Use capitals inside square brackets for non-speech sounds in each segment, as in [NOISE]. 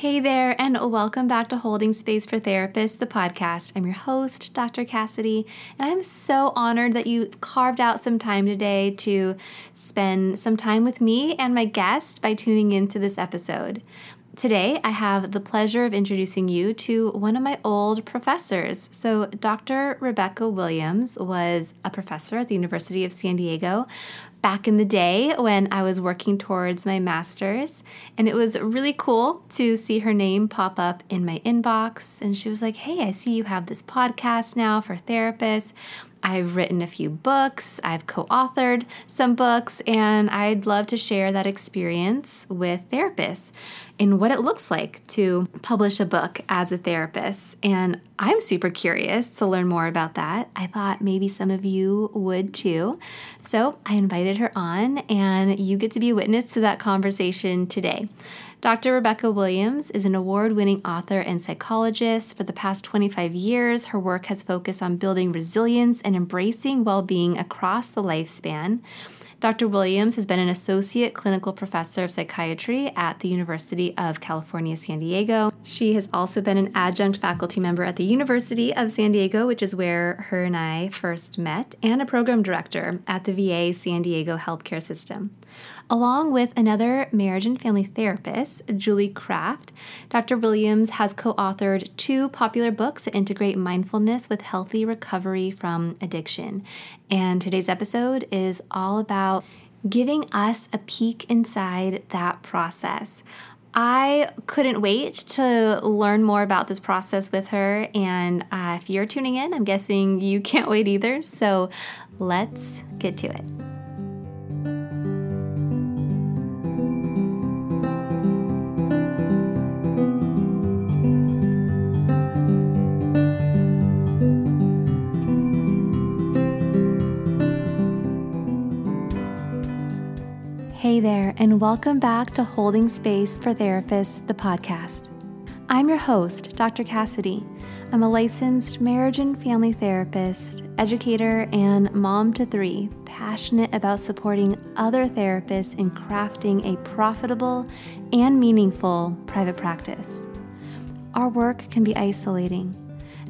Hey there, and welcome back to Holding Space for Therapists, the podcast. I'm your host, Dr. Cassidy, and I'm so honored that you carved out some time today to spend some time with me and my guest by tuning into this episode. Today, I have the pleasure of introducing you to one of my old professors. So, Dr. Rebecca Williams was a professor at the University of San Diego back in the day when I was working towards my master's. And it was really cool to see her name pop up in my inbox. And she was like, Hey, I see you have this podcast now for therapists. I've written a few books, I've co authored some books, and I'd love to share that experience with therapists and what it looks like to publish a book as a therapist. And I'm super curious to learn more about that. I thought maybe some of you would too. So I invited her on, and you get to be a witness to that conversation today. Dr. Rebecca Williams is an award winning author and psychologist. For the past 25 years, her work has focused on building resilience and embracing well being across the lifespan. Dr. Williams has been an associate clinical professor of psychiatry at the University of California, San Diego. She has also been an adjunct faculty member at the University of San Diego, which is where her and I first met, and a program director at the VA San Diego Healthcare System. Along with another marriage and family therapist, Julie Kraft, Dr. Williams has co authored two popular books that integrate mindfulness with healthy recovery from addiction. And today's episode is all about giving us a peek inside that process. I couldn't wait to learn more about this process with her. And uh, if you're tuning in, I'm guessing you [LAUGHS] can't wait either. So let's get to it. There, and welcome back to Holding Space for Therapists, the podcast. I'm your host, Dr. Cassidy. I'm a licensed marriage and family therapist, educator, and mom to three, passionate about supporting other therapists in crafting a profitable and meaningful private practice. Our work can be isolating.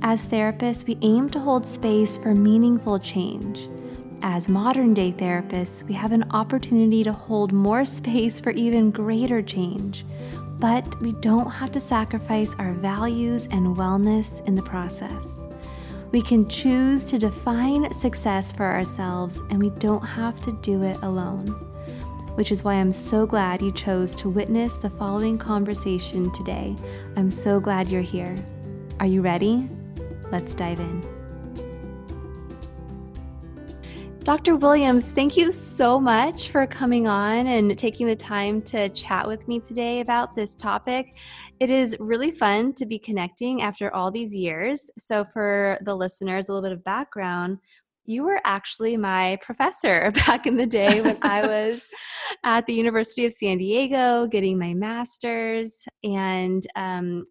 As therapists, we aim to hold space for meaningful change as modern day therapists, we have an opportunity to hold more space for even greater change. But we don't have to sacrifice our values and wellness in the process. We can choose to define success for ourselves, and we don't have to do it alone. Which is why I'm so glad you chose to witness the following conversation today. I'm so glad you're here. Are you ready? Let's dive in. Dr. Williams, thank you so much for coming on and taking the time to chat with me today about this topic. It is really fun to be connecting after all these years. So, for the listeners, a little bit of background you were actually my professor [LAUGHS] back in the day when I [LAUGHS] was at the University of San Diego getting my master's. And um,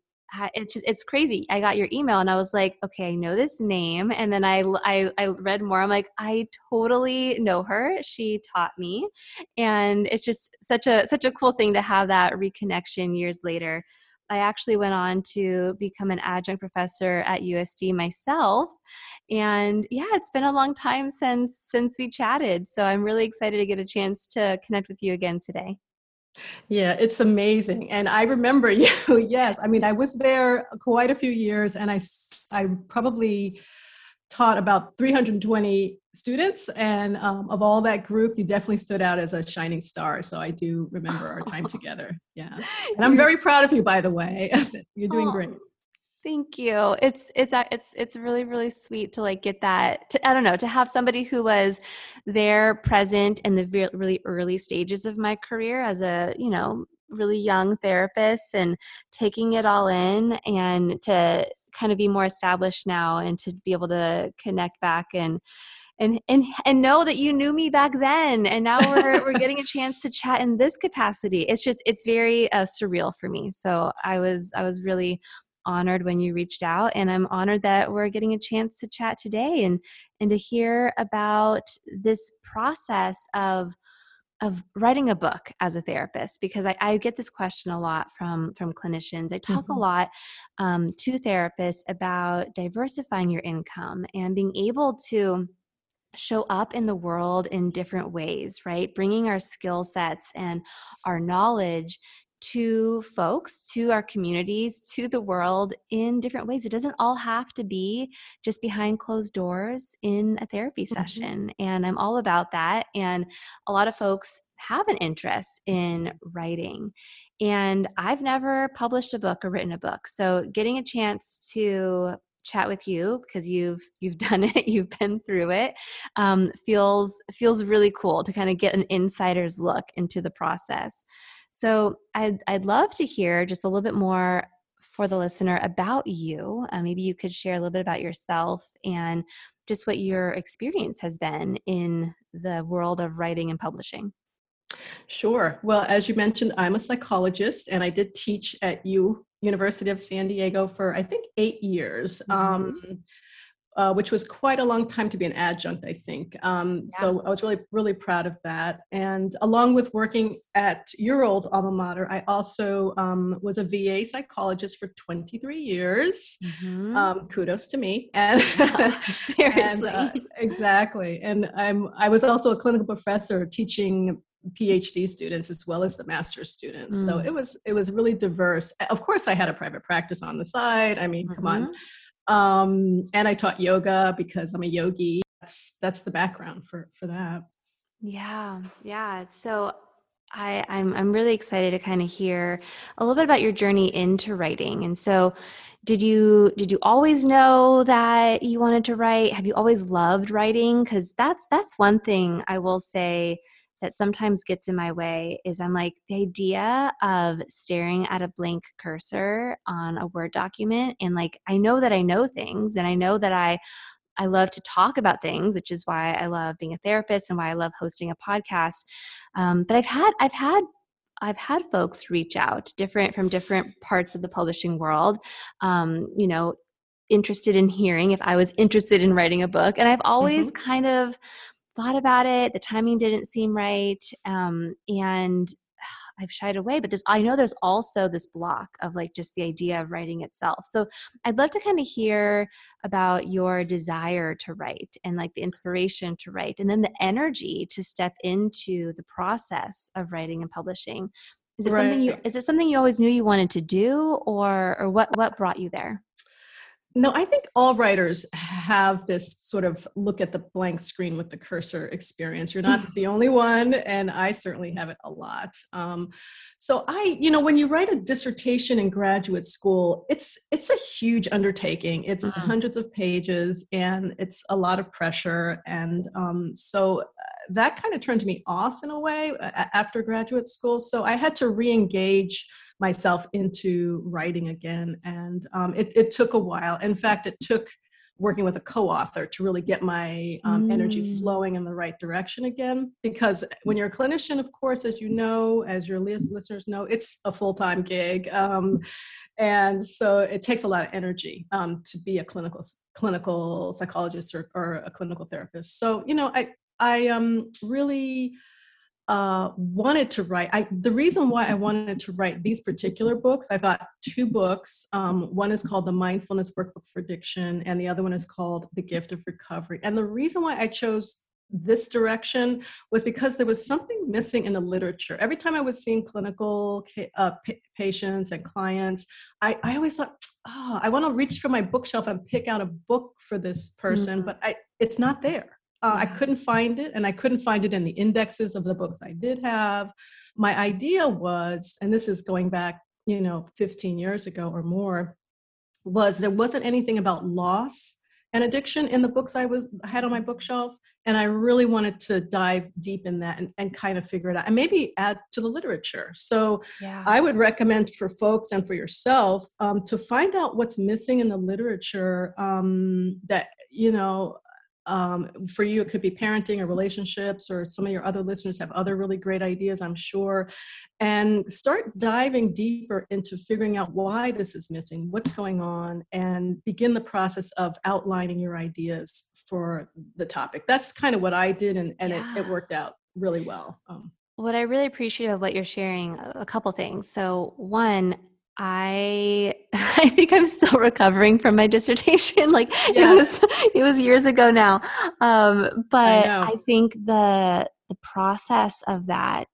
it's just it's crazy. I got your email and i was like okay i know this name. And then I, I i read more. I'm like i totally know her. She taught me. And it's just such a such a cool thing to have that reconnection years later. I actually went on to become an adjunct professor at usd myself. And yeah it's been a long time since since we chatted. So i'm really excited to get a chance to connect with you again today yeah, it's amazing. And I remember [LAUGHS] you, yes. I mean, I was there quite a few years and I, I probably taught about 320 students. And um, of all that group, you definitely stood out as a shining star. So I do remember our time [LAUGHS] together. Yeah. And I'm very proud of you, by the way. [LAUGHS] You're doing great. Thank you. It's it's it's it's really really sweet to like get that. To, I don't know to have somebody who was there, present in the really early stages of my career as a you know really young therapist and taking it all in, and to kind of be more established now and to be able to connect back and and and and know that you knew me back then and now we're we're getting a chance to [LAUGHS] chat in this capacity it's just it's very uh, surreal for me so i was i was really honored when you reached out and i'm honored that we're getting a chance to chat today and and to hear about this process of of writing a book as a therapist because I, I get this question a lot from from clinicians. I talk mm-hmm. a lot um, to therapists about diversifying your income and being able to show up in the world in different ways, right? Bringing our skill sets and our knowledge to folks, to our communities, to the world in different ways. It doesn't all have to be just behind closed doors in a therapy mm-hmm. session. And I'm all about that. And a lot of folks have an interest in writing. And I've never published a book or written a book. So getting a chance to chat with you because you've you've [LAUGHS] done it you've been through it um, feels feels really cool to kind of get an insider's look into the process so I'd, I'd love to hear just a little bit more for the listener about you. Uh, maybe you could share a little bit about yourself and just what your experience has been in the world of writing and publishing. Sure. Well, as you mentioned, I'm a psychologist and I did teach at U University of San Diego for I think eight years. Mm-hmm. Um, uh, which was quite a long time to be an adjunct, I think. Um, yes. So I was really, really proud of that. And along with working at your old alma mater, I also um, was a VA psychologist for 23 years. Mm-hmm. Um, kudos to me. [LAUGHS] And [LAUGHS] seriously, and, uh, exactly. And I'm I was also a clinical professor teaching PhD students as well as the master's students. Mm. So it was it was really diverse. Of course, I had a private practice on the side. I mean, mm-hmm. come on. Um, and I taught yoga because I'm a yogi. That's that's the background for for that. Yeah, yeah. So I, I'm I'm really excited to kind of hear a little bit about your journey into writing. And so, did you did you always know that you wanted to write? Have you always loved writing? Because that's that's one thing I will say that sometimes gets in my way is I'm like, the idea of staring at a blank cursor on a Word document and like, I know that I know things and I know that I. I love to talk about things, which is why I love being a therapist and why I love hosting a podcast. Um, but I've had I've had I've had folks reach out different from different parts of the publishing world. Um, you know, interested in hearing if I was interested in writing a book, and I've always mm-hmm. kind of thought about it. The timing didn't seem right. Um, and [SIGHS] I've shied away, but there's I know there's also this block of like just the idea of writing itself. So I'd love to kind of hear about your desire to write and like the inspiration to write and then the energy to step into the process of writing and publishing. Is it right. something you is it something you always knew you wanted to do or or what what brought you there? No, I think all writers have this sort of look at the blank screen with the cursor experience. You're not [LAUGHS] the only one, and I certainly have it a lot. Um, so I, you know, when you write a dissertation in graduate school, it's it's a huge undertaking. It's mm-hmm. hundreds of pages, and it's a lot of pressure. And um, so uh, that kind of turned me off in a way after graduate school. So I had to re-engage myself into writing again. And um, it, it, took a while. In fact, it took working with a co-author to really get my um, mm. energy flowing in the right direction again because when you're a clinician of course as you know as your listeners know it's a full-time gig um, and so it takes a lot of energy um, to be a clinical clinical psychologist or, or, a clinical therapist so you know i i um really uh, wanted to write. I, the reason why I wanted to write these particular books, I've got two books. Um, one is called The Mindfulness Workbook for Addiction, and the other one is called The Gift of Recovery. And the reason why I chose this direction was because there was something missing in the literature. Every time I was seeing clinical uh, patients and clients, I, I always thought, oh, I want to reach for my bookshelf and pick out a book for this person, mm-hmm. but I, it's not there. Uh, I couldn't find it, and I couldn't find it in the indexes of the books I did have. My idea was, and this is going back, you know, 15 years ago or more, was there wasn't anything about loss and addiction in the books I was had on my bookshelf, and I really wanted to dive deep in that and, and kind of figure it out, and maybe add to the literature. So yeah. I would recommend for folks and for yourself um, to find out what's missing in the literature um, that you know um, for you, it could be parenting or relationships, or some of your other listeners have other really great ideas, I'm sure. And start diving deeper into figuring out why this is missing, what's going on, and begin the process of outlining your ideas for the topic. That's kind of what I did, and, and yeah. it, it, worked out really well. Um, what I really appreciate of what you're sharing, a couple things. So, one, I [LAUGHS] I think I'm still recovering from my dissertation. [LAUGHS] like yes. it was [LAUGHS] it was years ago now. Um, but I, I think the the process of that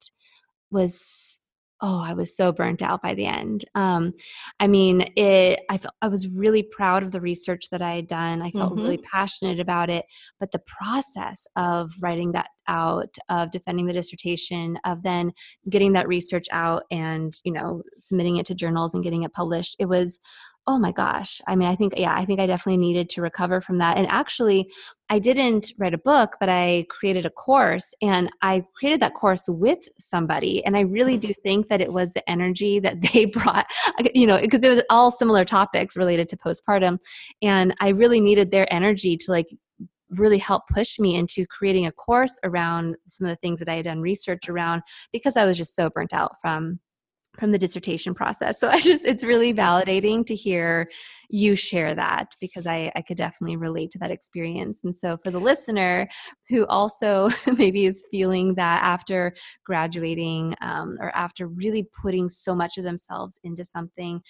was oh i was so burnt out by the end. Um, i mean it I, felt, I was really proud of the research that i had done. I felt mm-hmm. really passionate about it but the process of writing that out of defending the dissertation of then getting that research out and you know submitting it to journals and getting it published it was oh my gosh. I mean i think yeah i think i definitely needed to recover from that. And actually i didn't write a book but i created a course and i created that course with somebody and i really mm-hmm. do think that it was the energy that [LAUGHS] they brought you know because it was all similar topics related to postpartum and i really needed their energy to like really help push me into creating a course around some of the things that I had done research around because I was just so burnt out from from the dissertation process. So I just it's really validating to hear you share that because I, I could definitely relate to that experience. And so for the listener who also [LAUGHS] maybe is feeling that after graduating um, or after really putting so much of themselves into something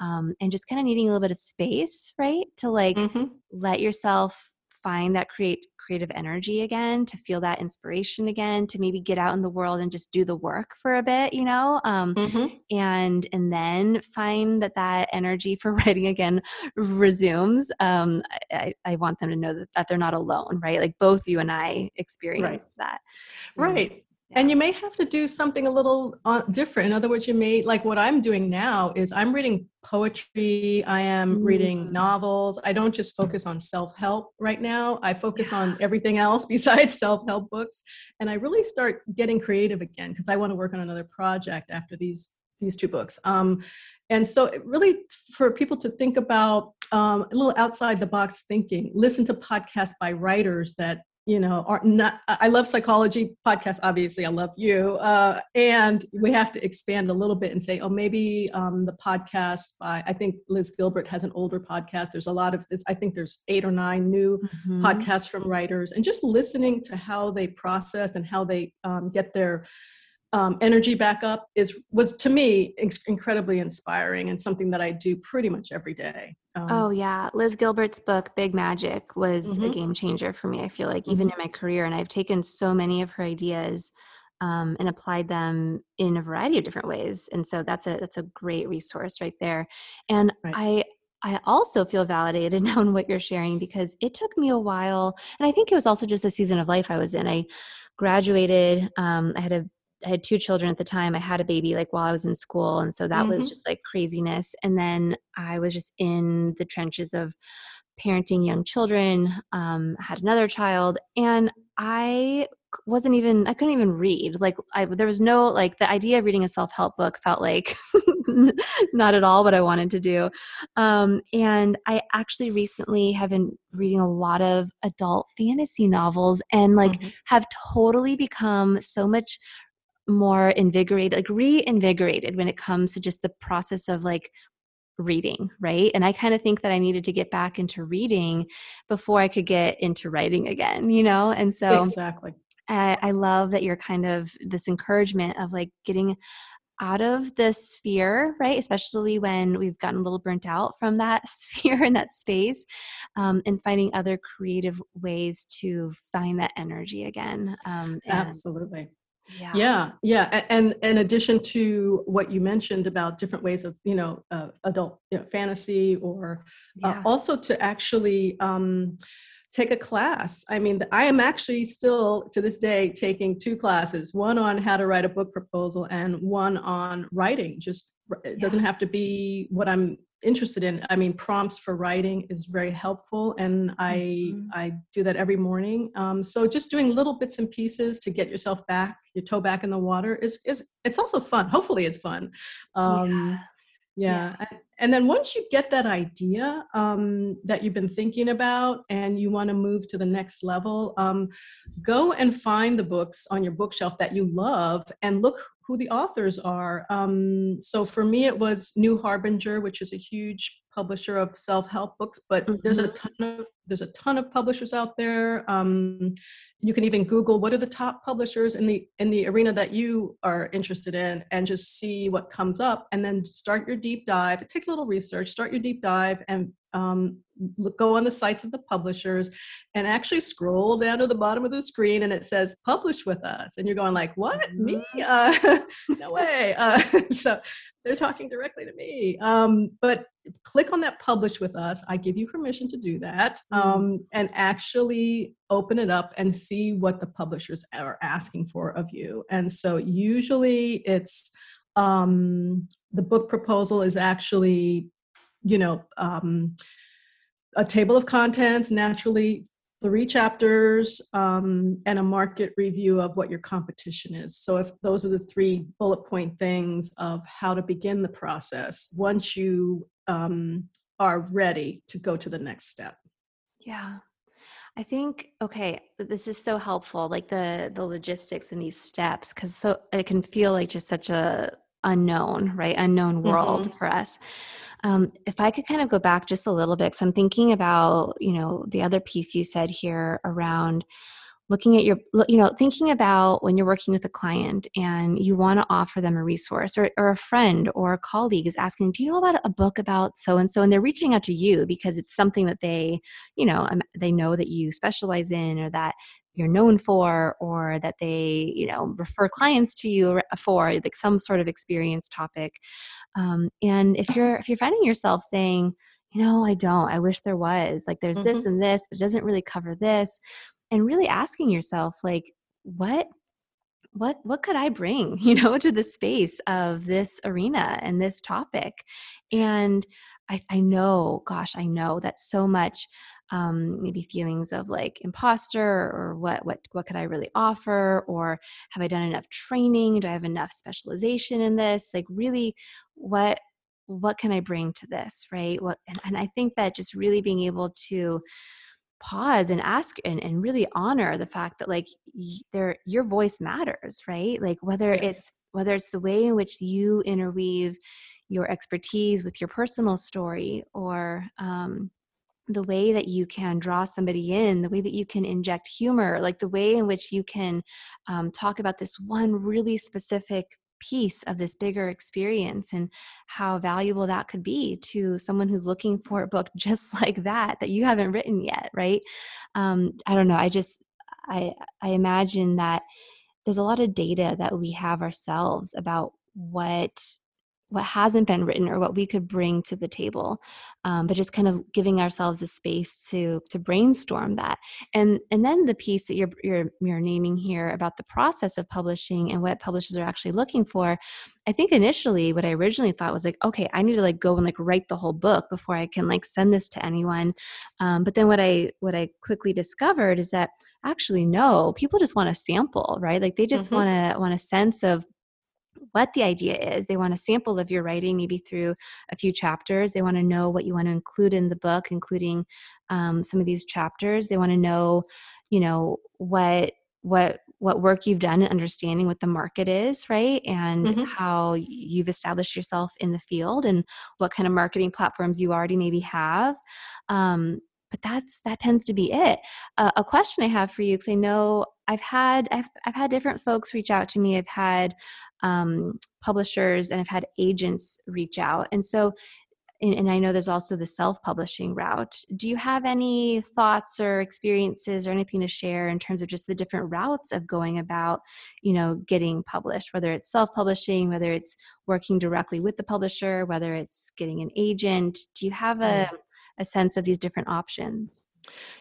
um, and just kind of needing a little bit of space, right? To like mm-hmm. let yourself find that create creative energy again to feel that inspiration again to maybe get out in the world and just do the work for a bit you know um, mm-hmm. and and then find that that energy for [LAUGHS] writing again resumes um, I, I want them to know that, that they're not alone right like both you and i experienced right. that right and you may have to do something a little uh, different. In other words, you may, like what I'm doing now, is I'm reading poetry, I am mm. reading novels. I don't just focus on self help right now, I focus yeah. on everything else [LAUGHS] besides self help books. And I really start getting creative again because I want to work on another project after these these two books. Um, and so, really, for people to think about um, a little outside the box thinking, listen to podcasts by writers that you know are not i love psychology podcasts obviously i love you uh, and we have to expand a little bit and say oh maybe um, the podcast by i think liz gilbert has an older podcast there's a lot of this i think there's eight or nine new mm-hmm. podcasts from writers and just listening to how they process and how they um, get their um, energy back up is was to me incredibly inspiring and something that I do pretty much every day. Um, oh yeah, Liz Gilbert's book Big Magic was mm-hmm. a game changer for me. I feel like mm-hmm. even in my career, and I've taken so many of her ideas um, and applied them in a variety of different ways. And so that's a that's a great resource right there. And right. I I also feel validated [LAUGHS] now in what you're sharing because it took me a while, and I think it was also just the season of life I was in. I graduated. Um, I had a I had two children at the time. I had a baby like while I was in school. And so that mm-hmm. was just like craziness. And then I was just in the trenches of parenting young children, um, had another child. And I wasn't even i couldn't even read like I, there was no like the idea of reading a self-help book felt like [LAUGHS] not at all what i wanted to do um, and i actually recently have been reading a lot of adult fantasy novels and like mm-hmm. have totally become so much more invigorated, like reinvigorated when it comes to just the process of like reading, right? And I kind of think that I needed to get back into reading before I could get into writing again, you know? And so exactly. I, I love that you're kind of this encouragement of like getting out of the sphere, right? Especially when we've gotten a little burnt out from that [LAUGHS] sphere and that space, um, and finding other creative ways to find that energy again. Um, Absolutely. Yeah. yeah yeah and in addition to what you mentioned about different ways of you know uh, adult you know, fantasy or uh, yeah. also to actually um, take a class i mean i am actually still to this day taking two classes one on how to write a book proposal and one on writing just it doesn't have to be what i'm interested in i mean prompts for writing is very helpful and i mm-hmm. i do that every morning um, so just doing little bits and pieces to get yourself back your toe back in the water is is it's also fun hopefully it's fun um, yeah. yeah. and then once you get that idea um, that you've been thinking about and you want to move to the next level um, go and find the books on your bookshelf that you love and look who the authors are. Um, so for me, it was New Harbinger, which is a huge publisher of self-help books but mm-hmm. there's a mm-hmm. ton of there's a ton of publishers out there um, you can even google what are the top publishers in the in the arena that you are interested in and just see what comes up and then start your deep dive it takes a little research start your deep dive and um, look, go on the sites of the publishers and actually scroll down to the bottom of the screen and it says publish with us. And you're going like what? Me? Mm-hmm. uh, [LAUGHS] no [LAUGHS] way. Uh, [LAUGHS] so they're talking directly to me. Um, but click on that publish with us. I give you permission to do that mm-hmm. um, and actually open it up and see what the publishers are asking for of you. And so usually it's um, the book proposal is actually you know um, a table of contents naturally three chapters um, and a market review of what your competition is. So, if those are the three bullet point things of how to begin the process once you um, are ready to go to the next step. Yeah. I think okay, this is so helpful, like the the logistics and these steps, because so it can feel like just such a unknown, right? Unknown world mm-hmm. for us. Um, if I could kind of go back just a little bit, because I'm thinking about, you know, the other piece you said here around looking at your you know thinking about when you're working with a client and you want to offer them a resource or, or a friend or a colleague is asking do you know about a book about so and so and they're reaching out to you because it's something that they you know um, they know that you specialize in or that you're known for or that they you know refer clients to you for like some sort of experience topic um, and if you're if you're finding yourself saying you know i don't i wish there was like there's mm-hmm. this and this but it doesn't really cover this and really asking yourself like what what what could i bring [LAUGHS] you know to the space of this arena and this topic and i i know gosh i know that so much um, maybe feelings of like imposter or what what what could I really offer or have I done enough training? Do I have enough specialization in this? Like really, what what can I bring to this? Right? What and, and I think that just really being able to pause and ask and, and really honor the fact that like there your voice matters right like whether yes. it's whether it's the way in which you interweave your expertise with your personal story or um, the way that you can draw somebody in, the way that you can inject humor, like the way in which you can um, talk about this one really specific piece of this bigger experience and how valuable that could be to someone who's looking for a book [LAUGHS] just like that that you haven't written yet right? Um, i don't know i just i i imagine that there's a lot of data that we have ourselves about what what hasn't been written or what we could bring to the table um, but just kind of giving ourselves the space to to brainstorm that. And and then the piece that you're, you're you're naming here about the process of publishing and what publishers are actually looking for i think initially what i originally thought was like okay i need to like go and like write the whole book before i can like send this to anyone. Um, but then what i what i quickly discovered is that actually no people just want a sample right? Like they just mm-hmm. want to want a sense of what the idea is. They want a sample of your writing, maybe through a few chapters. They want to know what you want to include in the book, including um, some of these chapters. They want to know, you know, what what what work you've done in understanding what the market is right and mm-hmm. how you've established yourself in the field and what kind of marketing platforms you already maybe have um, but that's that tends to be it uh, a question i have for you because i know i've had I've, I've had different folks reach out to me i've had um, publishers and I've had agents reach out. And so, and, and I know there's also the self publishing route. Do you have any thoughts or experiences or anything to share in terms of just the different routes of going about, you know, getting published, whether it's self publishing, whether it's working directly with the publisher, whether it's getting an agent? Do you have a, a sense of these different options?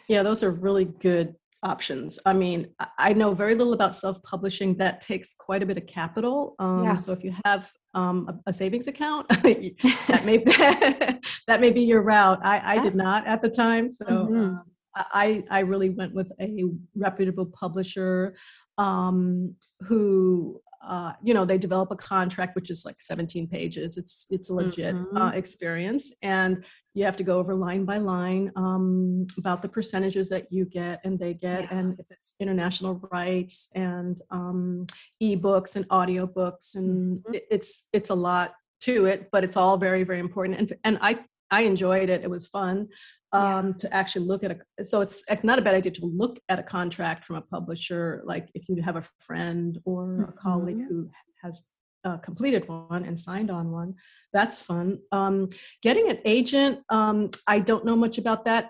Yeah, those are really good options. I mean, I know very little about self-publishing. That takes quite a bit of capital. Um, yeah. So if you have um, a, a, savings account, [LAUGHS] that may [LAUGHS] that may be your route. I, I did not at the time, so mm-hmm. um, I I really went with a reputable publisher um, who uh, you know they develop a contract which is like 17 pages it's it's a legit uh, mm-hmm. uh, experience and you have to go over line by line um, about the percentages that you get and they get Yeah. and if it's international rights and um, ebooks and audiobooks and Mhm. it- it's it's a lot to it but it's all very very important and, and i i enjoyed it it was fun Yeah. um, to actually look at a so it's not a bad idea to look at a contract from a publisher like if you have a friend or a colleague Mhm. who has uh, completed one and signed on one that's fun um, getting an agent um, i don't know much about that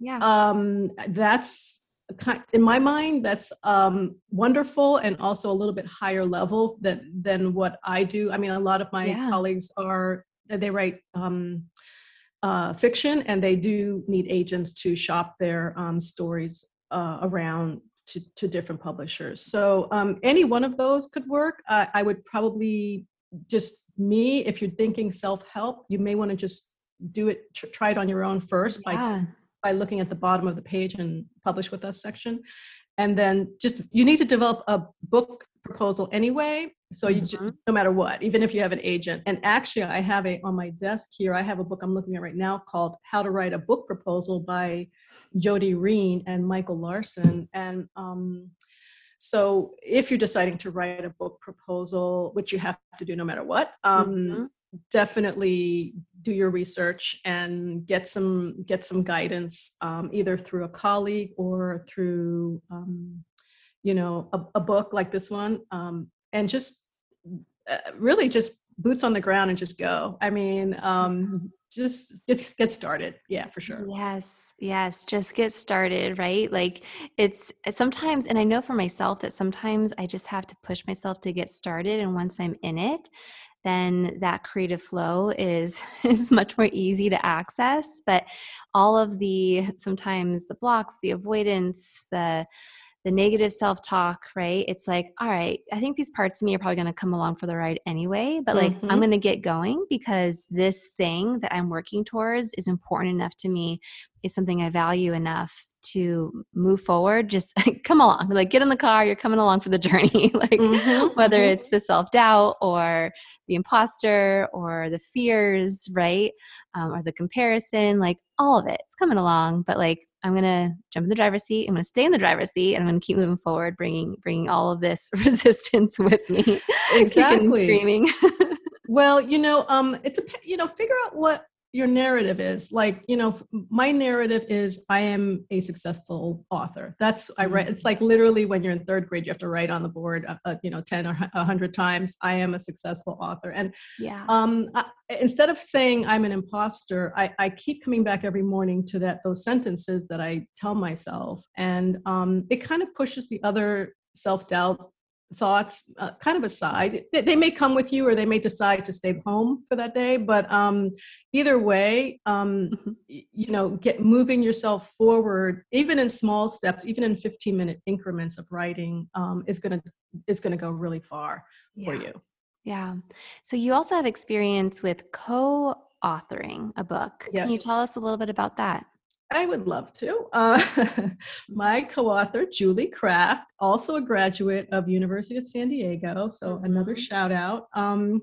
Yeah. um, that's in my mind that's um, wonderful and also a little bit higher level than than what i do i mean a lot of my Yeah. colleagues are they write um, uh, fiction and they do need agents to shop their um, stories uh, around to, to different publishers. So um, any one of those could work. Uh, i would probably just me if you're thinking self-help you may want to just do it tr- try it on your own first by by looking at the bottom of the page and publish with us section and then just you need to develop a book proposal anyway so you ju- Mhm. no matter what even if you have an agent and actually i have a on my desk here i have a book i'm looking at right now called how to write a book proposal by jody rein and michael larsen and um, so if you're deciding to write a book proposal which you have to do no matter what um, Mhm. definitely do your research and get some get some guidance um, either through a colleague or through um, you know a, a book like this one um, and just uh, really just boots on the ground and just go i mean um, just get, get started yeah for sure Yes, yes, just get started, right? Like it's sometimes, and I know for myself that sometimes I just have to push myself to get started. And once I'm in it, then that creative flow is [LAUGHS] is much more easy to access. But all of the sometimes the blocks, the avoidance, the the negative self-talk, right? It's like, all right, I think these parts of me are probably going to come along for the ride anyway, but like I'm Mhm. going to get going because this thing that I'm working towards is important enough to me. is something I value enough to move forward. Just [LAUGHS] come along, like get in the car. You're coming along for the journey. [LAUGHS] like Mhm, whether mhm. it's the self doubt or the imposter or the fears, right? Um, or the comparison, like all of it. It's coming along, but like I'm gonna jump in the driver's seat. I'm gonna stay in the driver's seat, and I'm gonna keep moving forward, bringing bringing all of this [LAUGHS] resistance with me, Exactly. screaming. Well, you know, um, it's a you know, figure out what your narrative is. Like, you know, my narrative is I am a successful author. That's I write. It's like literally when you're in third grade, you have to write on the board, uh, uh, you know, ten or a hundred times. I am a successful author, and yeah, um, I, instead of saying I'm an imposter, I, I keep coming back every morning to that those sentences that I tell myself, and um, it kind of pushes the other self doubt thoughts uh, kind of aside. They, they may come with you, or they may decide to stay home for that day. But um, either way, um, Mhm. you know, get moving yourself forward, even in small steps, even in 15 minute increments of writing, um, is gonna is gonna go really far for you. Yeah. So you also have experience with co-authoring a book. Yes. Can you tell us a little bit about that? I would love to. Uh, [LAUGHS] my co-author, Julie Kraft, also a graduate of University of San Diego, so another Mhm. shout out. Um,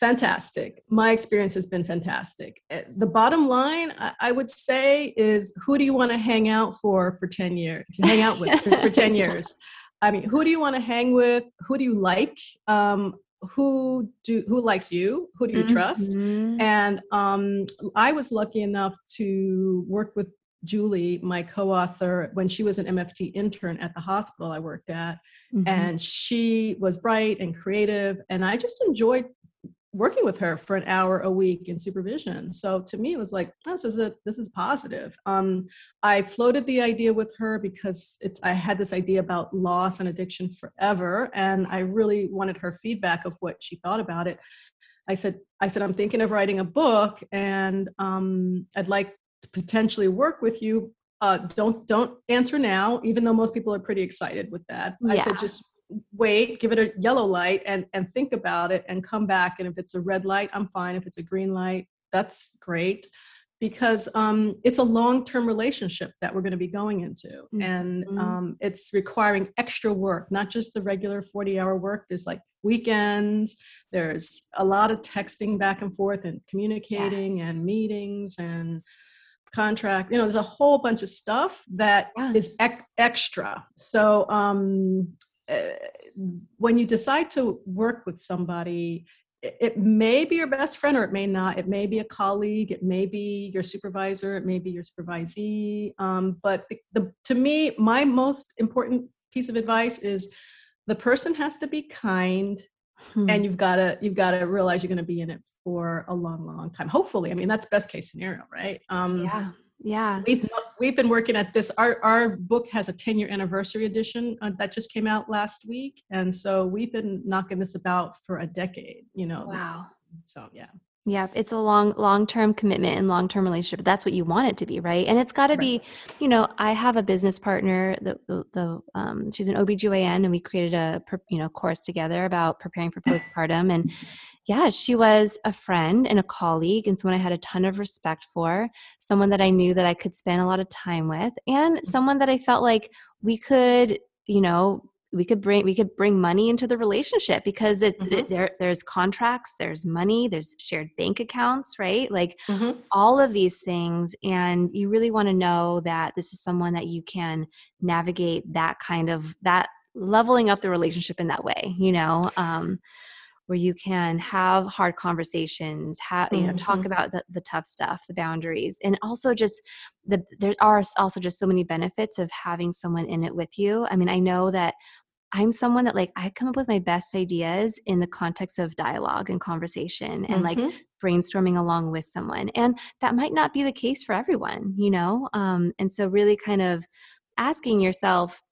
fantastic. My experience has been fantastic. Uh, The bottom line, I, I would say, is who do you want to hang out for for ten years? To hang out with for, for ten [LAUGHS] years. I mean, who do you want to hang with? Who do you like? Um, who do who likes you? Who do you trust? Mhm. And um, I was lucky enough to work with Julie, my co author, when she was an MFT intern at the hospital I worked at. Mhm. And she was bright and creative. And I just enjoyed working with her for an hour a week in supervision. So to me, it was like, this is a, this is positive. Um, I floated the idea with her because it's I had this idea about loss and addiction forever, and I really wanted her feedback of what she thought about it. I said, I said, I'm thinking of writing a book, and um, I'd like to potentially work with you. Uh, don't don't answer now, even though most people are pretty excited with that. I said, just wait, give it a yellow light, and and think about it, and come back. And if it's a red light, I'm fine. If it's a green light, that's great. because um, it's a long-term relationship that we're going to be going into mm-hmm. and um, it's requiring extra work not just the regular 40-hour work there's like weekends there's a lot of texting back and forth and communicating yes. and meetings and contract you know there's a whole bunch of stuff that yes. is ec- extra so um, uh, when you decide to work with somebody it may be your best friend or it may not. It may be a colleague. It may be your supervisor. It may be your supervisee. Um, but the, the, to me, my most important piece of advice is the person has to be kind hmm. and you've got to you've got to realize you're going to be in it for a long long time hopefully i mean that's best case scenario right um, yeah yeah. We've we've been working at this our our book has a 10 year anniversary edition uh, that just came out last week. And so we've been knocking this about for a decade you know wow. This, so yeah yeah, it's a long long-term commitment and long-term relationship. That's what you want it to be, right? And it's got to right. be, you know, I have a business partner, the the, the um, she's an OBGYN and we created a you know course together about preparing for postpartum and yeah, she was a friend and a colleague and someone I had a ton of respect for, someone that I knew that I could spend a lot of time with and mm-hmm. someone that I felt like we could, you know, we could bring we could bring money into the relationship because it's mm-hmm. it, there there's contracts there's money there's shared bank accounts right like mm-hmm. all of these things and you really want to know that this is someone that you can navigate that kind of that leveling up the relationship in that way you know um where you can have hard conversations have you know mm-hmm. talk about the, the tough stuff the boundaries and also just the there are also just so many benefits of having someone in it with you i mean i know that I'm someone that like I come up with my best ideas in the context of dialogue and conversation and mm-hmm. like brainstorming along with someone. And that might not be the case for everyone, you know? Um, and so really kind of asking yourself,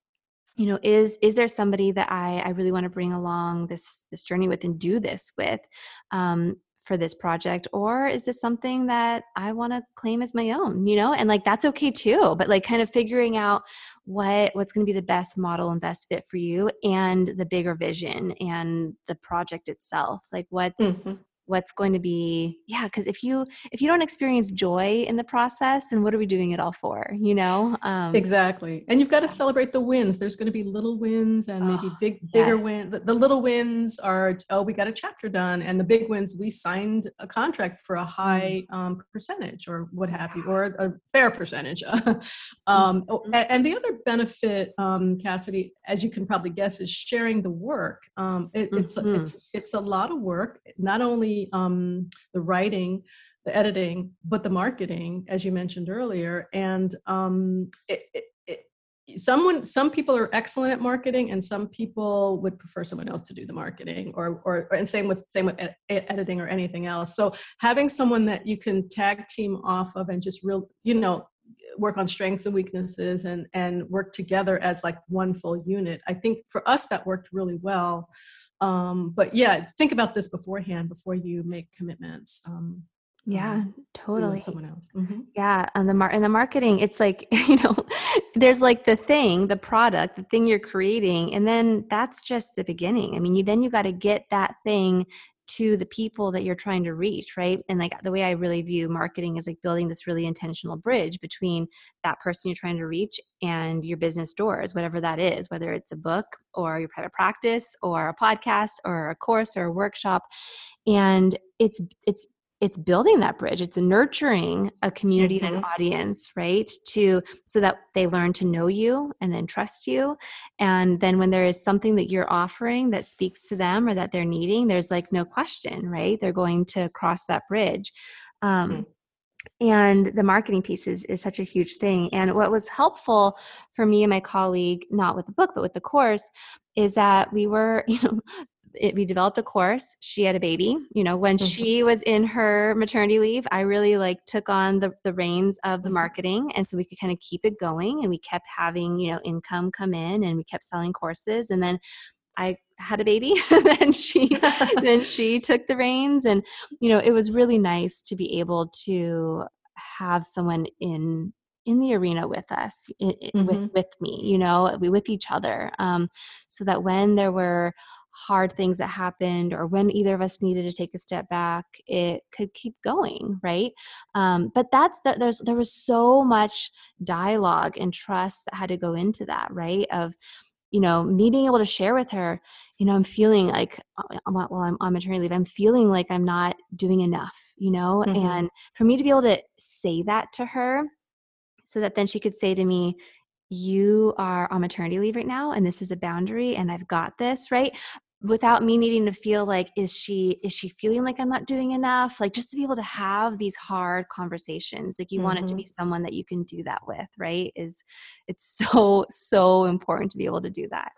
you know, is is there somebody that I, I really want to bring along this this journey with and do this with? Um, for this project or is this something that i want to claim as my own you know? And like that's okay too but like kind of figuring out what what's going to be the best model and best fit for you and the bigger vision and the project itself like what's mm-hmm what's going to be yeah because if you if you don't experience joy in the process then what are we doing it all for you know um, exactly and you've got to celebrate the wins there's going to be little wins and maybe oh, big bigger yes. wins the, the, little wins are oh we got a chapter done and the big wins we signed a contract for a mm. high um, percentage or what have you or a fair percentage [LAUGHS] um, mm-hmm. and, and, the other benefit um, cassidy as you can probably guess is sharing the work um, it, it's, mm-hmm. it's it's a lot of work not only um, the writing, the editing, but the marketing, as you mentioned earlier. And um, it, it, it, someone, some people are excellent at marketing, and some people would prefer someone else to do the marketing, or, or, and same with same with ed- editing or anything else. So having someone that you can tag team off of and just real, you know, work on strengths and weaknesses and and work together as like one full unit i think for us that worked really well um, but yeah think about this beforehand before you make commitments um, yeah um, totally. someone else. Mm-hmm. yeah and the mar- and the marketing it's like [LAUGHS] you know there's like the thing the product the thing you're creating and then that's just the beginning. I mean you then you got to get that thing to the people that you're trying to reach, right? And like the way I really view marketing is like building this really intentional bridge between that person you're trying to reach and your business doors, whatever that is, whether it's a book or your private practice or a podcast or a course or a workshop. And it's it's it's building that bridge. It's nurturing a community mm-hmm. and an mm-hmm. audience right to so that they learn to know you and then trust you. And then when there is something that you're offering that speaks to them or that they're needing there's like no question right? They're going to cross that bridge. Um, mm-hmm and the marketing piece is, is such a huge thing. And what was helpful for me and my colleague not with the book but with the course is that we were [LAUGHS] you know it, we developed a course she had a baby you know when mm-hmm. she was in her maternity leave i really like took on the, the reins of the mm-hmm. marketing and so we could kind of keep it going and we kept having you know income come in and we kept selling courses and then i had a baby [LAUGHS] then she [LAUGHS] then she took the reins and you know it was really nice to be able to have someone in in the arena with us mm-hmm. with with me you know with each other um, so that when there were hard things that happened or when either of us needed to take a step back it could keep going right um, but that's that there's there was so much dialogue and trust that had to go into that right of you know me being able to share with her you know i'm feeling like uh, while i'm on maternity leave i'm feeling like i'm not doing enough you know mm-hmm. and for me to be able to say that to her so that then she could say to me you are on maternity leave right now and this is a boundary and I've got this, right? Without me needing to feel like is she is she feeling like i'm not doing enough like just to be able to have these hard conversations like you mm-hmm. want it to be mm-hmm. someone that you can do that with right is it's [LAUGHS] so so important to be able to do that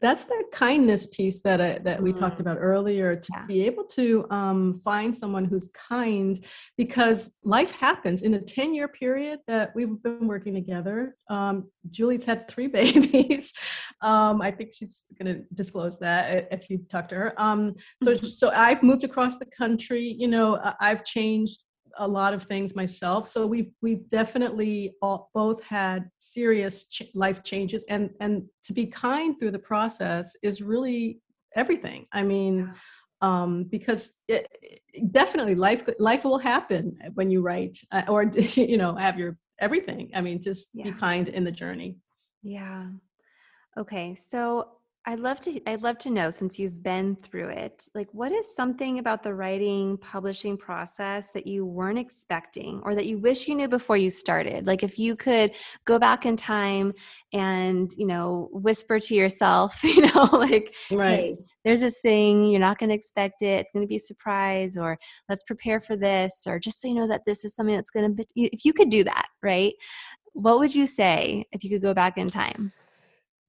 that's that kindness piece that I, that we mm. talked about earlier. To yeah. be able to um, find someone who's kind, because life happens in a ten year period that we've been working together. Um, Julie's had three [LAUGHS] babies. Um, I think she's going to disclose that if you talk to her. Um, so mm-hmm. so I've moved across the country. You know, I've changed a lot of things myself. So we've we've definitely all, both had serious ch- life changes and and to be kind through the process is really everything. I mean um, because it, definitely life life will happen when you write uh, or [LAUGHS] you know have your everything. I mean just yeah. be kind in the journey. Yeah. Okay so I'd love to I'd love to know since you've been through it, like what is something about the writing publishing process that you weren't expecting or that you wish you knew before you started? Like if you could go back in time and, you know, whisper to yourself, [LAUGHS] you know, like right. Hey, there's this thing, you're not going to expect it, it's going to be a surprise or let's prepare for this or just so you know that this is something that's going to be if you could do that, right? What would you say if you could go back in time?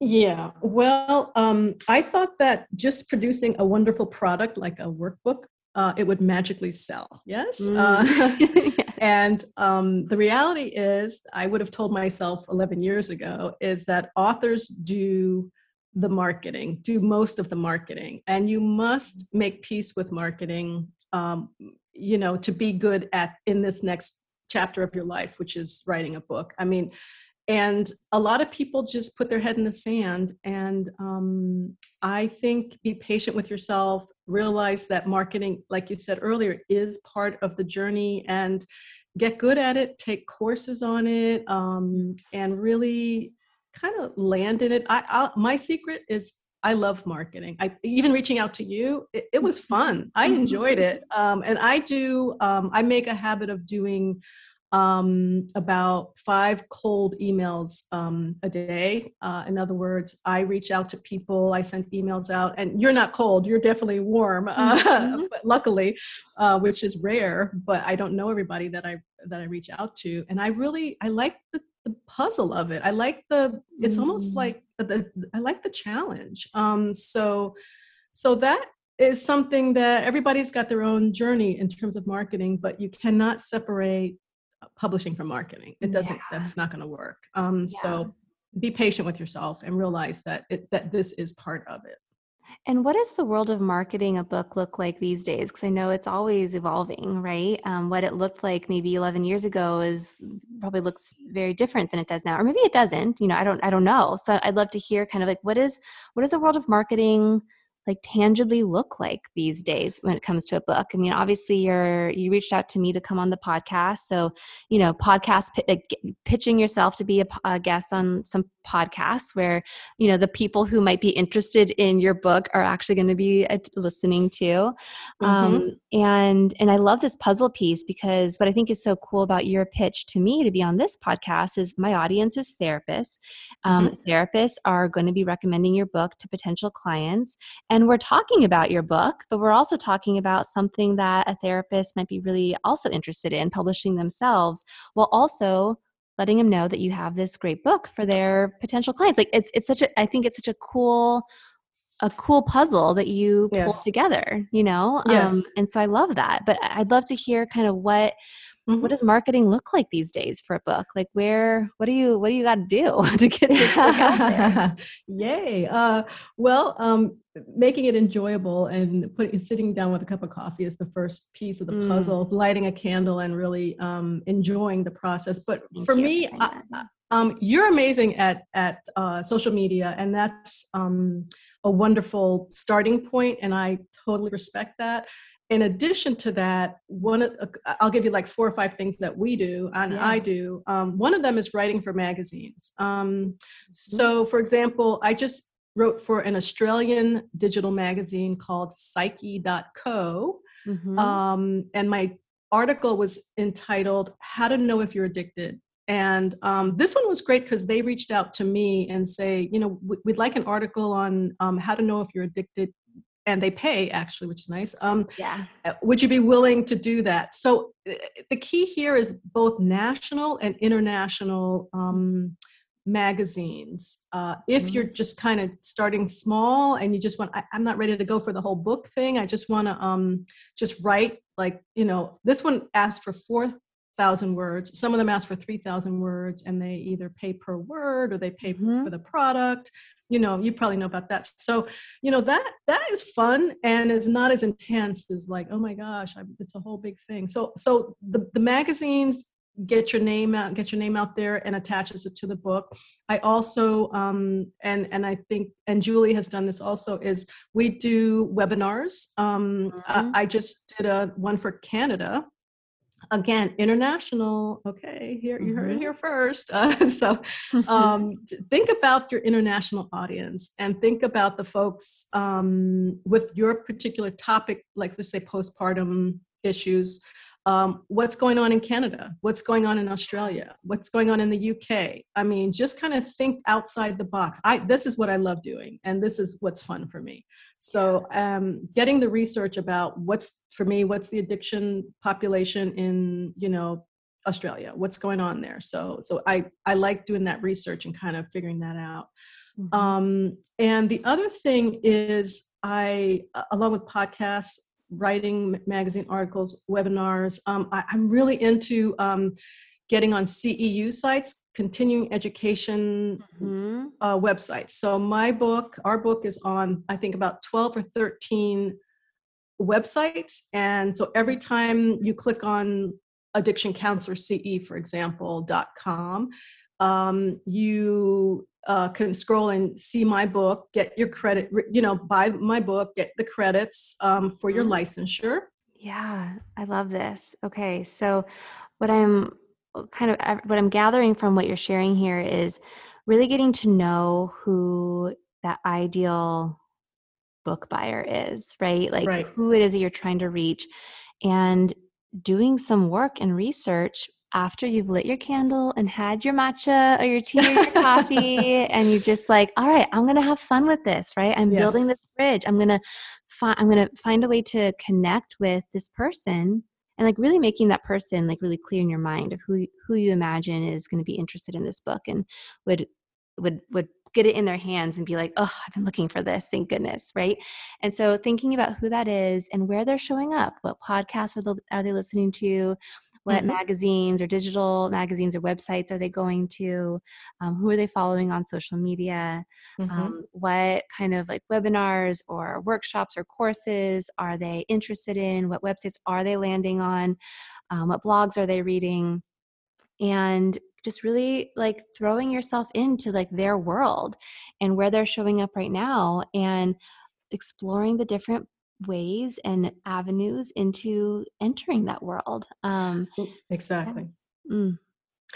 Yeah, well, um, I thought that just producing a wonderful product like a workbook, uh, it would magically sell. Yes. Mm. [LAUGHS] [LAUGHS] Uh, and um, the reality is, I would have told myself 11 years ago, is that authors do the marketing, do most of the marketing, and you must make peace with marketing. Um, you know, to be good at in this next chapter of your life, which is writing a book. I mean, and a lot of people just put their head in the sand and um, i think be patient with yourself realize that marketing like you said earlier is part of the journey and get good at it take courses on it um, and really kind of land in it I, I, my secret is I love marketing. I even reaching out to you, it, it was fun. I enjoyed it, um, and I do. Um, I make a habit of doing um, about five cold emails um, a day. Uh, in other words, I reach out to people, I send emails out, and you're not cold, you're definitely warm, [LAUGHS] uh, mm-hmm. but luckily, uh, which is rare. But I don't know everybody that I that I reach out to, and I really I like the, the puzzle of it. I like the it's mm-hmm. almost like the I like the challenge. Um, so so that is something that everybody's got their own journey in terms of marketing, but you cannot separate publishing from marketing. It doesn't. Yeah. That's not going to work. Um, yeah. So be patient with yourself and realize that it, that this is part of it. And what does the world of marketing a book look like these days? Because I know it's always evolving, right? Um, what it looked like maybe 11 years ago is probably looks very different than it does now, or maybe it doesn't. You know, I don't, I don't know. So I'd love to hear kind of like what is what is the world of marketing like tangibly look like these days when it comes to a book? I mean, obviously you're you reached out to me to come on the podcast, so you know, podcast like, pitching yourself to be a, a guest on some podcasts where you know the people who might be interested in your book are actually going to be uh, listening to, mm-hmm. um, and and I love this puzzle piece because what I think is so cool about your pitch to me to be on this podcast is my audience is therapists. Um, mm-hmm. Therapists are going to be recommending your book to potential clients and we're talking about your book, but we're also talking about something that a therapist might be really also interested in publishing themselves while also letting them know that you have this great book for their potential clients. Like it's it's such a I think it's such a cool a cool puzzle that you yes. pull together, you know? Yes. Um, and so I love that. But I'd love to hear kind of what Mm-hmm. What does marketing look like these days for a book? Like where, what do you, what do you got to do [LAUGHS] to get this book out there? [LAUGHS] Yay. Uh, well, um, making it enjoyable and putting, sitting down with a cup of coffee is the first piece of the mm. puzzle, lighting a candle and really um, enjoying the process. But Thank for me, I, um, you're amazing at at uh, social media, and that's um, a wonderful starting point, and I totally respect that. In addition to that, one of, uh, I'll give you like four or five things that we do and yes. I do. Um, one of them is writing for magazines. Um, so, for example, I just wrote for an Australian digital magazine called Psyche.co, mm-hmm. um, and my article was entitled "How to Know If You're Addicted." And um, this one was great because they reached out to me and say, you know, we'd like an article on um, how to know if you're addicted, and they pay actually, which is nice. Um, yeah. Uh, would you be willing to do that? So uh, the key here is both national and international um, magazines. Uh, if mm-hmm. you're just kind of starting small and you just want, I, am not ready to go for the whole book thing. I just want to um, just write like you know this one asked for four thousand words. Some of them ask for three thousand words, and they either pay per word or they pay mm-hmm. for the product. You know, you probably know about that. So, you know that that is fun and is not as intense as like, oh my gosh, I, it's a whole big thing. So, so the the magazines get your name out get your name out there and attaches it to the book i also um, and and i think and julie has done this also is we do webinars um, mm-hmm. I, I, just did a one for canada again international okay here you heard it mm-hmm. here first uh, [LAUGHS] so [LAUGHS] um, think about your international audience and think about the folks um, with your particular topic like let's say postpartum issues um, what's going on in Canada, what's going on in Australia, what's going on in the UK. I mean, just kind of think outside the box. I this is what I love doing, and this is what's fun for me. So, um, getting the research about what's for me, what's the addiction population in you know Australia, what's going on there. So, so I I like doing that research and kind of figuring that out. Mm-hmm. Um, and the other thing is I, along with podcasts, writing magazine articles, webinars. Um, I, am really into um, getting on CEU sites, continuing education mm-hmm. uh, websites. So my book, our book is on, I think, about 12 or 13 websites. And so every time you click on addiction counselor ce for example dot com um, you uh, can scroll and see my book, get your credit, you know, buy my book, get the credits um, for your mm-hmm. licensure. Yeah, I love this. Okay, so what I'm uh, kind of what I'm gathering from what you're sharing here is really getting to know who that ideal book buyer is, right? Like right. who it is that you're trying to reach and doing some work and research after you've lit your candle and had your matcha or your tea or your coffee and you're just like all right i'm gonna have fun with this right? I'm yes. building this bridge. I'm gonna find i'm gonna find a way to connect with this person and like really making that person like really clear in your mind of who who you imagine is going to be interested in this book and would would would get it in their hands and be like oh i've been looking for this thank goodness right? And so thinking about who that is and where they're showing up what podcasts are, they, are they listening to what mm-hmm. magazines or digital magazines or websites are they going to? Um, who are they following on social media? Mm-hmm. um, what kind of like webinars or workshops or courses are they interested in? What websites are they landing on? Um, what blogs are they reading? And just really like throwing yourself into like their world and where they're showing up right now and exploring the different ways and avenues into entering that world. Um, exactly. Mm,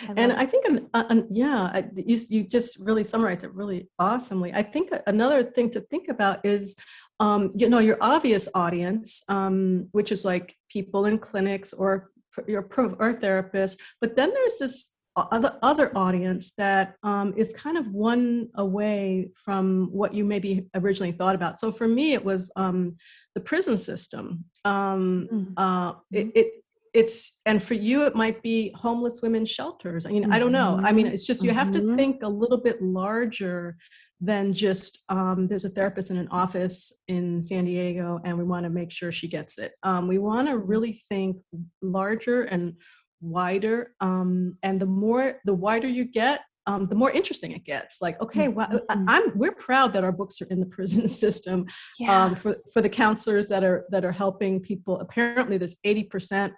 I and I think, uh, yeah, you, you just really summarized it really awesomely. I think another thing to think about is, um, you know, your obvious audience, um, which is like people in clinics or your pro or therapist. But then there's this other other audience that um, is kind of one away from what you maybe originally thought about. So for me, it was um, the prison system. Um, mm-hmm. uh, it, it, it's and for you it might be homeless women's shelters. I mean, mm-hmm. I don't know. I mean, it's just you mm-hmm. have to mm-hmm. think a little bit larger than just um, there's a therapist in an office in San Diego and we want to make sure she gets it. Um, we want to really think larger and wider. Um, and the more the wider you get, um, the more interesting it gets. Like, okay, well, mm-hmm. I'm we're proud that our books are in the [LAUGHS] prison system. Yeah. Um, for for the counselors that are that are helping people. Apparently, there's 80 percent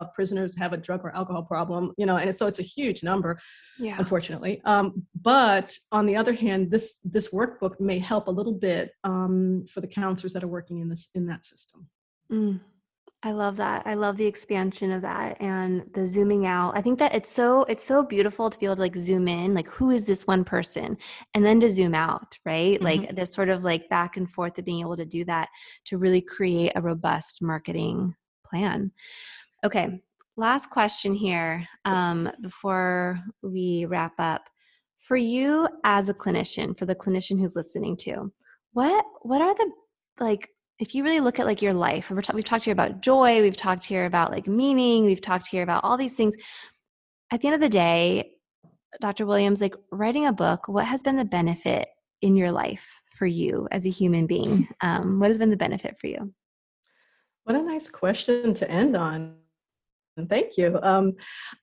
of prisoners have a drug or alcohol problem, you know, and so it's a huge number, Yeah. unfortunately. Um, but on the other hand, this this workbook may help a little bit um, for the counselors that are working in this in that system. Mm. I love that. I love the expansion of that and the zooming out. I think that it's so it's so beautiful to be able to like zoom in, like who is this one person, and then to zoom out, right? Mhm. Like this sort of like back and forth of being able to do that to really create a robust marketing plan. Okay, last question here um, before we wrap up. For you as a clinician, for the clinician who's listening to, what what are the like if you really look at like your life we're ta- we've talked here about joy we've talked here about like meaning we've talked here about all these things at the end of the day dr williams like writing a book what has been the benefit in your life for you as a human being um, what has been the benefit for you What a nice question to end on. Thank you. Um,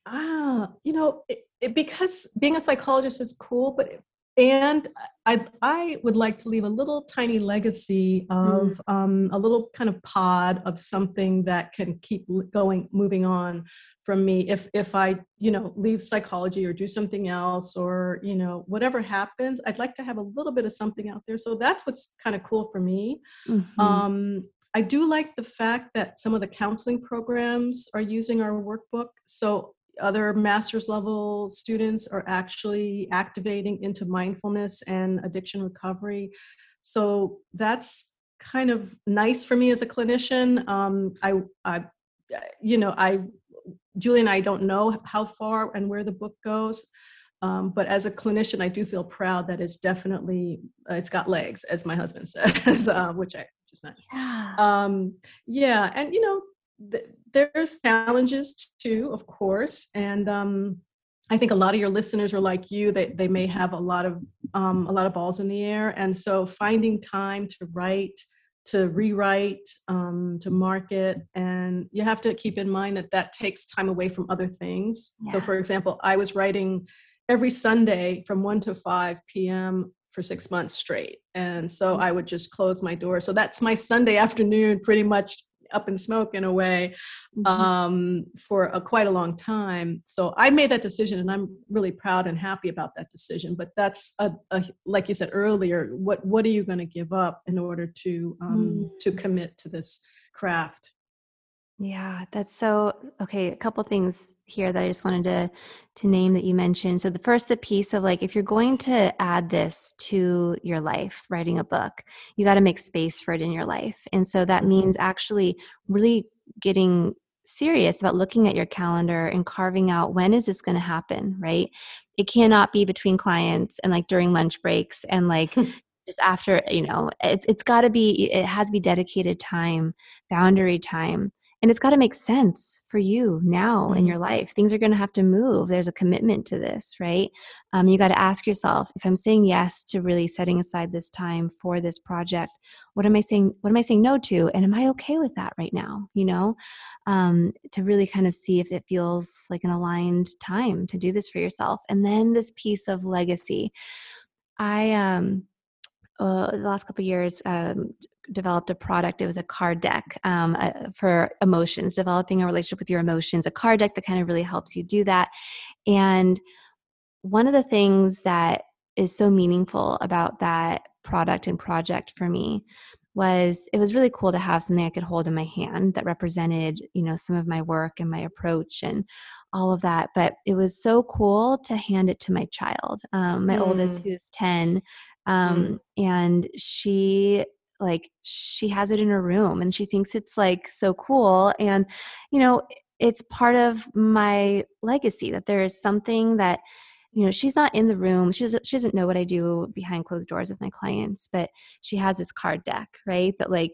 ah, you know, it, it, because being a psychologist is cool, but and I I would like to leave a little tiny legacy of um, a little kind of pod of something that can keep going, moving on from me. If if I you know leave psychology or do something else or you know whatever happens, I'd like to have a little bit of something out there. So that's what's kind of cool for me. Mhm. Um, I do like the fact that some of the counseling programs are using our workbook. So other master's level students are actually activating into mindfulness and addiction recovery. So that's kind of nice for me as a clinician. Um, I, I, you know, I, Julie and I don't know how far and where the book goes. Um, but as a clinician, I do feel proud that it's definitely uh, it's got legs, as my husband [LAUGHS] says, uh, which I which is nice. yeah Um, yeah, and you know, th- there's challenges too, of course, and um, I think a lot of your listeners are like you; they they may have a lot of um, a lot of balls in the air, and so finding time to write, to rewrite, um, to market, and you have to keep in mind that that takes time away from other things. So, for example, I was writing every Sunday from 1 to 5 p.m. for six months straight. And so I would just close my door. So that's my Sunday afternoon pretty much up in smoke in a way Mhm. um, for a, quite a long time. So I made that decision and I'm really proud and happy about that decision. But that's a, a like you said earlier, what what are you going to give up in order to um, to commit to this craft? Yeah, that's so okay. A couple things here that I just wanted to to name that you mentioned. So the first, the piece of like if you're going to add this to your life, writing a book, you got to make space for it in your life, and so that mm-hmm. means actually really getting serious about looking at your calendar and carving out when is this going to happen, right? It cannot be between clients and like during lunch breaks and like [LAUGHS] just after you know it's it's got to be it has to be dedicated time boundary time and it's got to make sense for you now in Mhm. your life. Things are going to have to move. There's a commitment to this right? Um, you got to ask yourself if i'm saying yes to really setting aside this time for this project what am i saying what am i saying no to? And am i okay with that right now you know? Um, to really kind of see if it feels like an aligned time to do this for yourself. And then this piece of legacy. I um uh, the last couple of years um, developed a product it was a card deck um, uh, for emotions developing a relationship with your emotions a card deck that kind of really helps you do that and one of the things that is so meaningful about that product and project for me was it was really cool to have something I could hold in my hand that represented, you know, some of my work and my approach and all of that. But it was so cool to hand it to my child, um, my oldest, Mm. who's 10. Um, And she, like, she has it in her room and she thinks it's like so cool. And, you know, it's part of my legacy that there is something that you know she's not in the room she doesn't she doesn't know what i do behind closed doors with my clients but she has this card deck right that like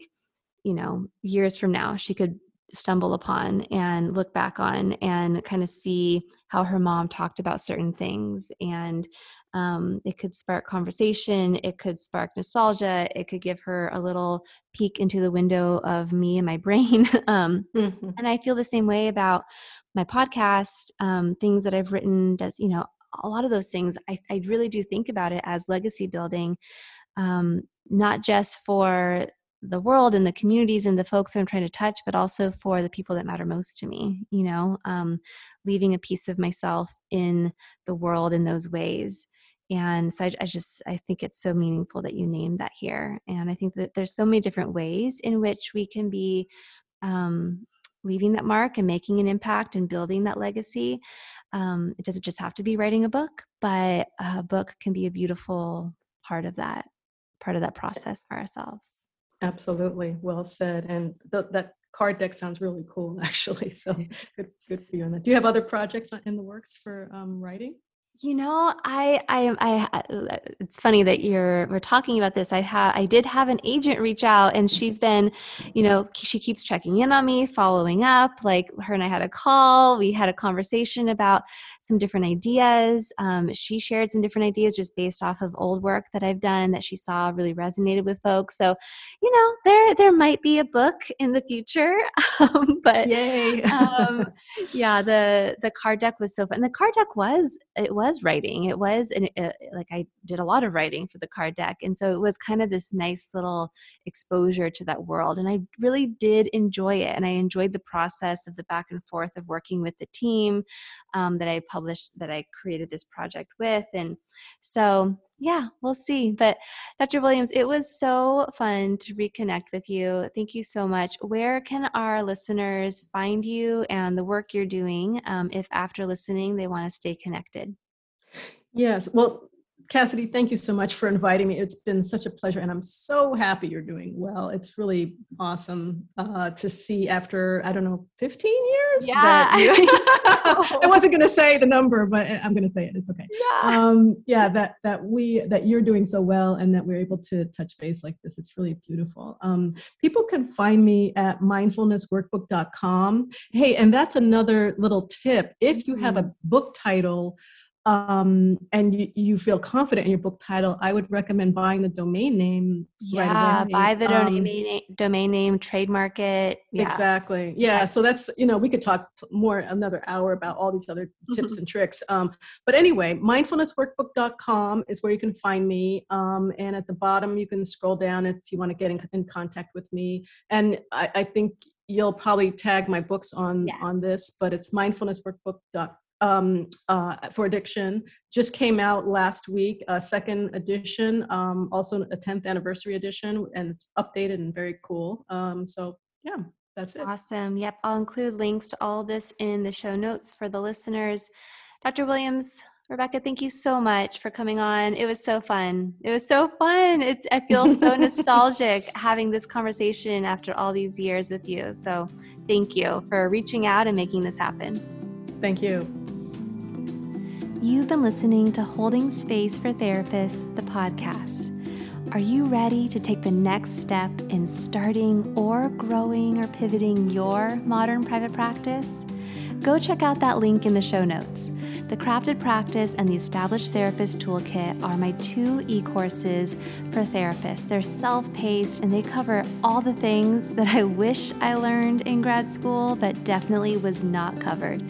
you know years from now she could stumble upon and look back on and kind of see how her mom talked about certain things and um, it could spark conversation it could spark nostalgia it could give her a little peek into the window of me and my brain [LAUGHS] um, Mhm. and i feel the same way about my podcast um, things that i've written does you know a lot of those things I, I really do think about it as legacy building um, not just for the world and the communities and the folks that I'm trying to touch, but also for the people that matter most to me, you know, um, leaving a piece of myself in the world in those ways. And so I, I, just, I think it's so meaningful that you named that here. And I think that there's so many different ways in which we can be um, leaving that mark and making an impact and building that legacy. Um, it doesn't just have to be writing a book, but a book can be a beautiful part of that, part of that process for ourselves. Absolutely, well said. And th- that card deck sounds really cool, [LAUGHS] actually. So good, good for you on that. Do you have other projects in the works for um, writing? You know, I, I, I, it's funny that you're, we're talking about this. I had, I did have an agent reach out and she's been, you know, she keeps checking in on me, following up. Like her and I had a call. We had a conversation about some different ideas. Um, she shared some different ideas just based off of old work that I've done that she saw really resonated with folks. So, you know, there, there might be a book in the future. [LAUGHS] Um, but yay. um, [LAUGHS] yeah, the, the card deck was so fun. And the card deck was, it was was writing. It was and it, like I did a lot of writing for the card deck, and so it was kind of this nice little exposure to that world. And I really did enjoy it, and I enjoyed the process of the back and forth of working with the team um, that I published, that I created this project with, and so yeah, we'll see. But Dr. Williams, it was so fun to reconnect with you. Thank you so much. Where can our listeners find you and the work you're doing um, if after listening they want to stay connected? Yes. Well, Cassidy, thank you so much for inviting me. It's been such a pleasure, and I'm so happy you're doing well. It's really awesome uh, to see after, I don't know, 15 years? Yeah. You, [LAUGHS] [LAUGHS] I wasn't going to say the number, but I'm going to say it. It's okay. Yeah. Um, yeah, that, that we, that you're doing so well and that we're able to touch base like this. It's really beautiful. Um, people can find me at mindfulnessworkbook.com. Hey, and that's another little tip. If you have a mm-hmm. book title, um, and you, you feel confident in your book title, I would recommend buying the domain name. Yeah, right buy the domain, name, domain name, trademark it. Yeah. Exactly. Yeah. So that's, you know, we could talk more another hour about all these other [LAUGHS] tips and tricks. Um, but anyway, mindfulnessworkbook.com is where you can find me. Um, and at the bottom, you can scroll down if you want to get in, in contact with me. And I, I think you'll probably tag my books on yes. on this, but it's mindfulnessworkbook.com um, uh, for addiction. Just came out last week a second edition um, also a 10th anniversary edition and it's updated and very cool. Um, so yeah that's it. Awesome. Yep i'll include links to all this in the show notes for the listeners. Dr williams rebecca thank you so much for coming on. It was so fun. It was so fun. It's, i feel so [LAUGHS] nostalgic having this conversation after all these years with you. So thank you for reaching out and making this happen thank you You've been listening to Holding Space for Therapists, the podcast. Are you ready to take the next step in starting or growing or pivoting your modern private practice? Go check out that link in the show notes. The Crafted Practice and the Established Therapist Toolkit are my two e courses for therapists. They're self paced and they cover all the things that I wish I learned in grad school, but definitely was not covered.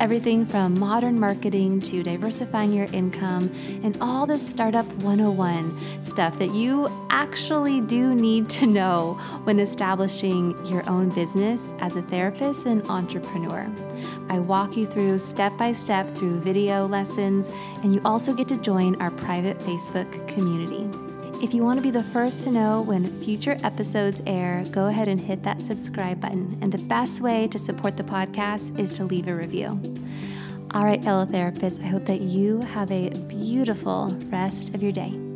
Everything from modern marketing to diversifying your income and all the startup 101 stuff that you actually do need to know when establishing your own business as a therapist and entrepreneur. I walk you through step by step through video lessons, and you also get to join our private Facebook community. If you want to be the first to know when future episodes air, go ahead and hit that subscribe button. And the best way to support the podcast is to leave a review. All right, fellow therapists, I hope that you have a beautiful rest of your day.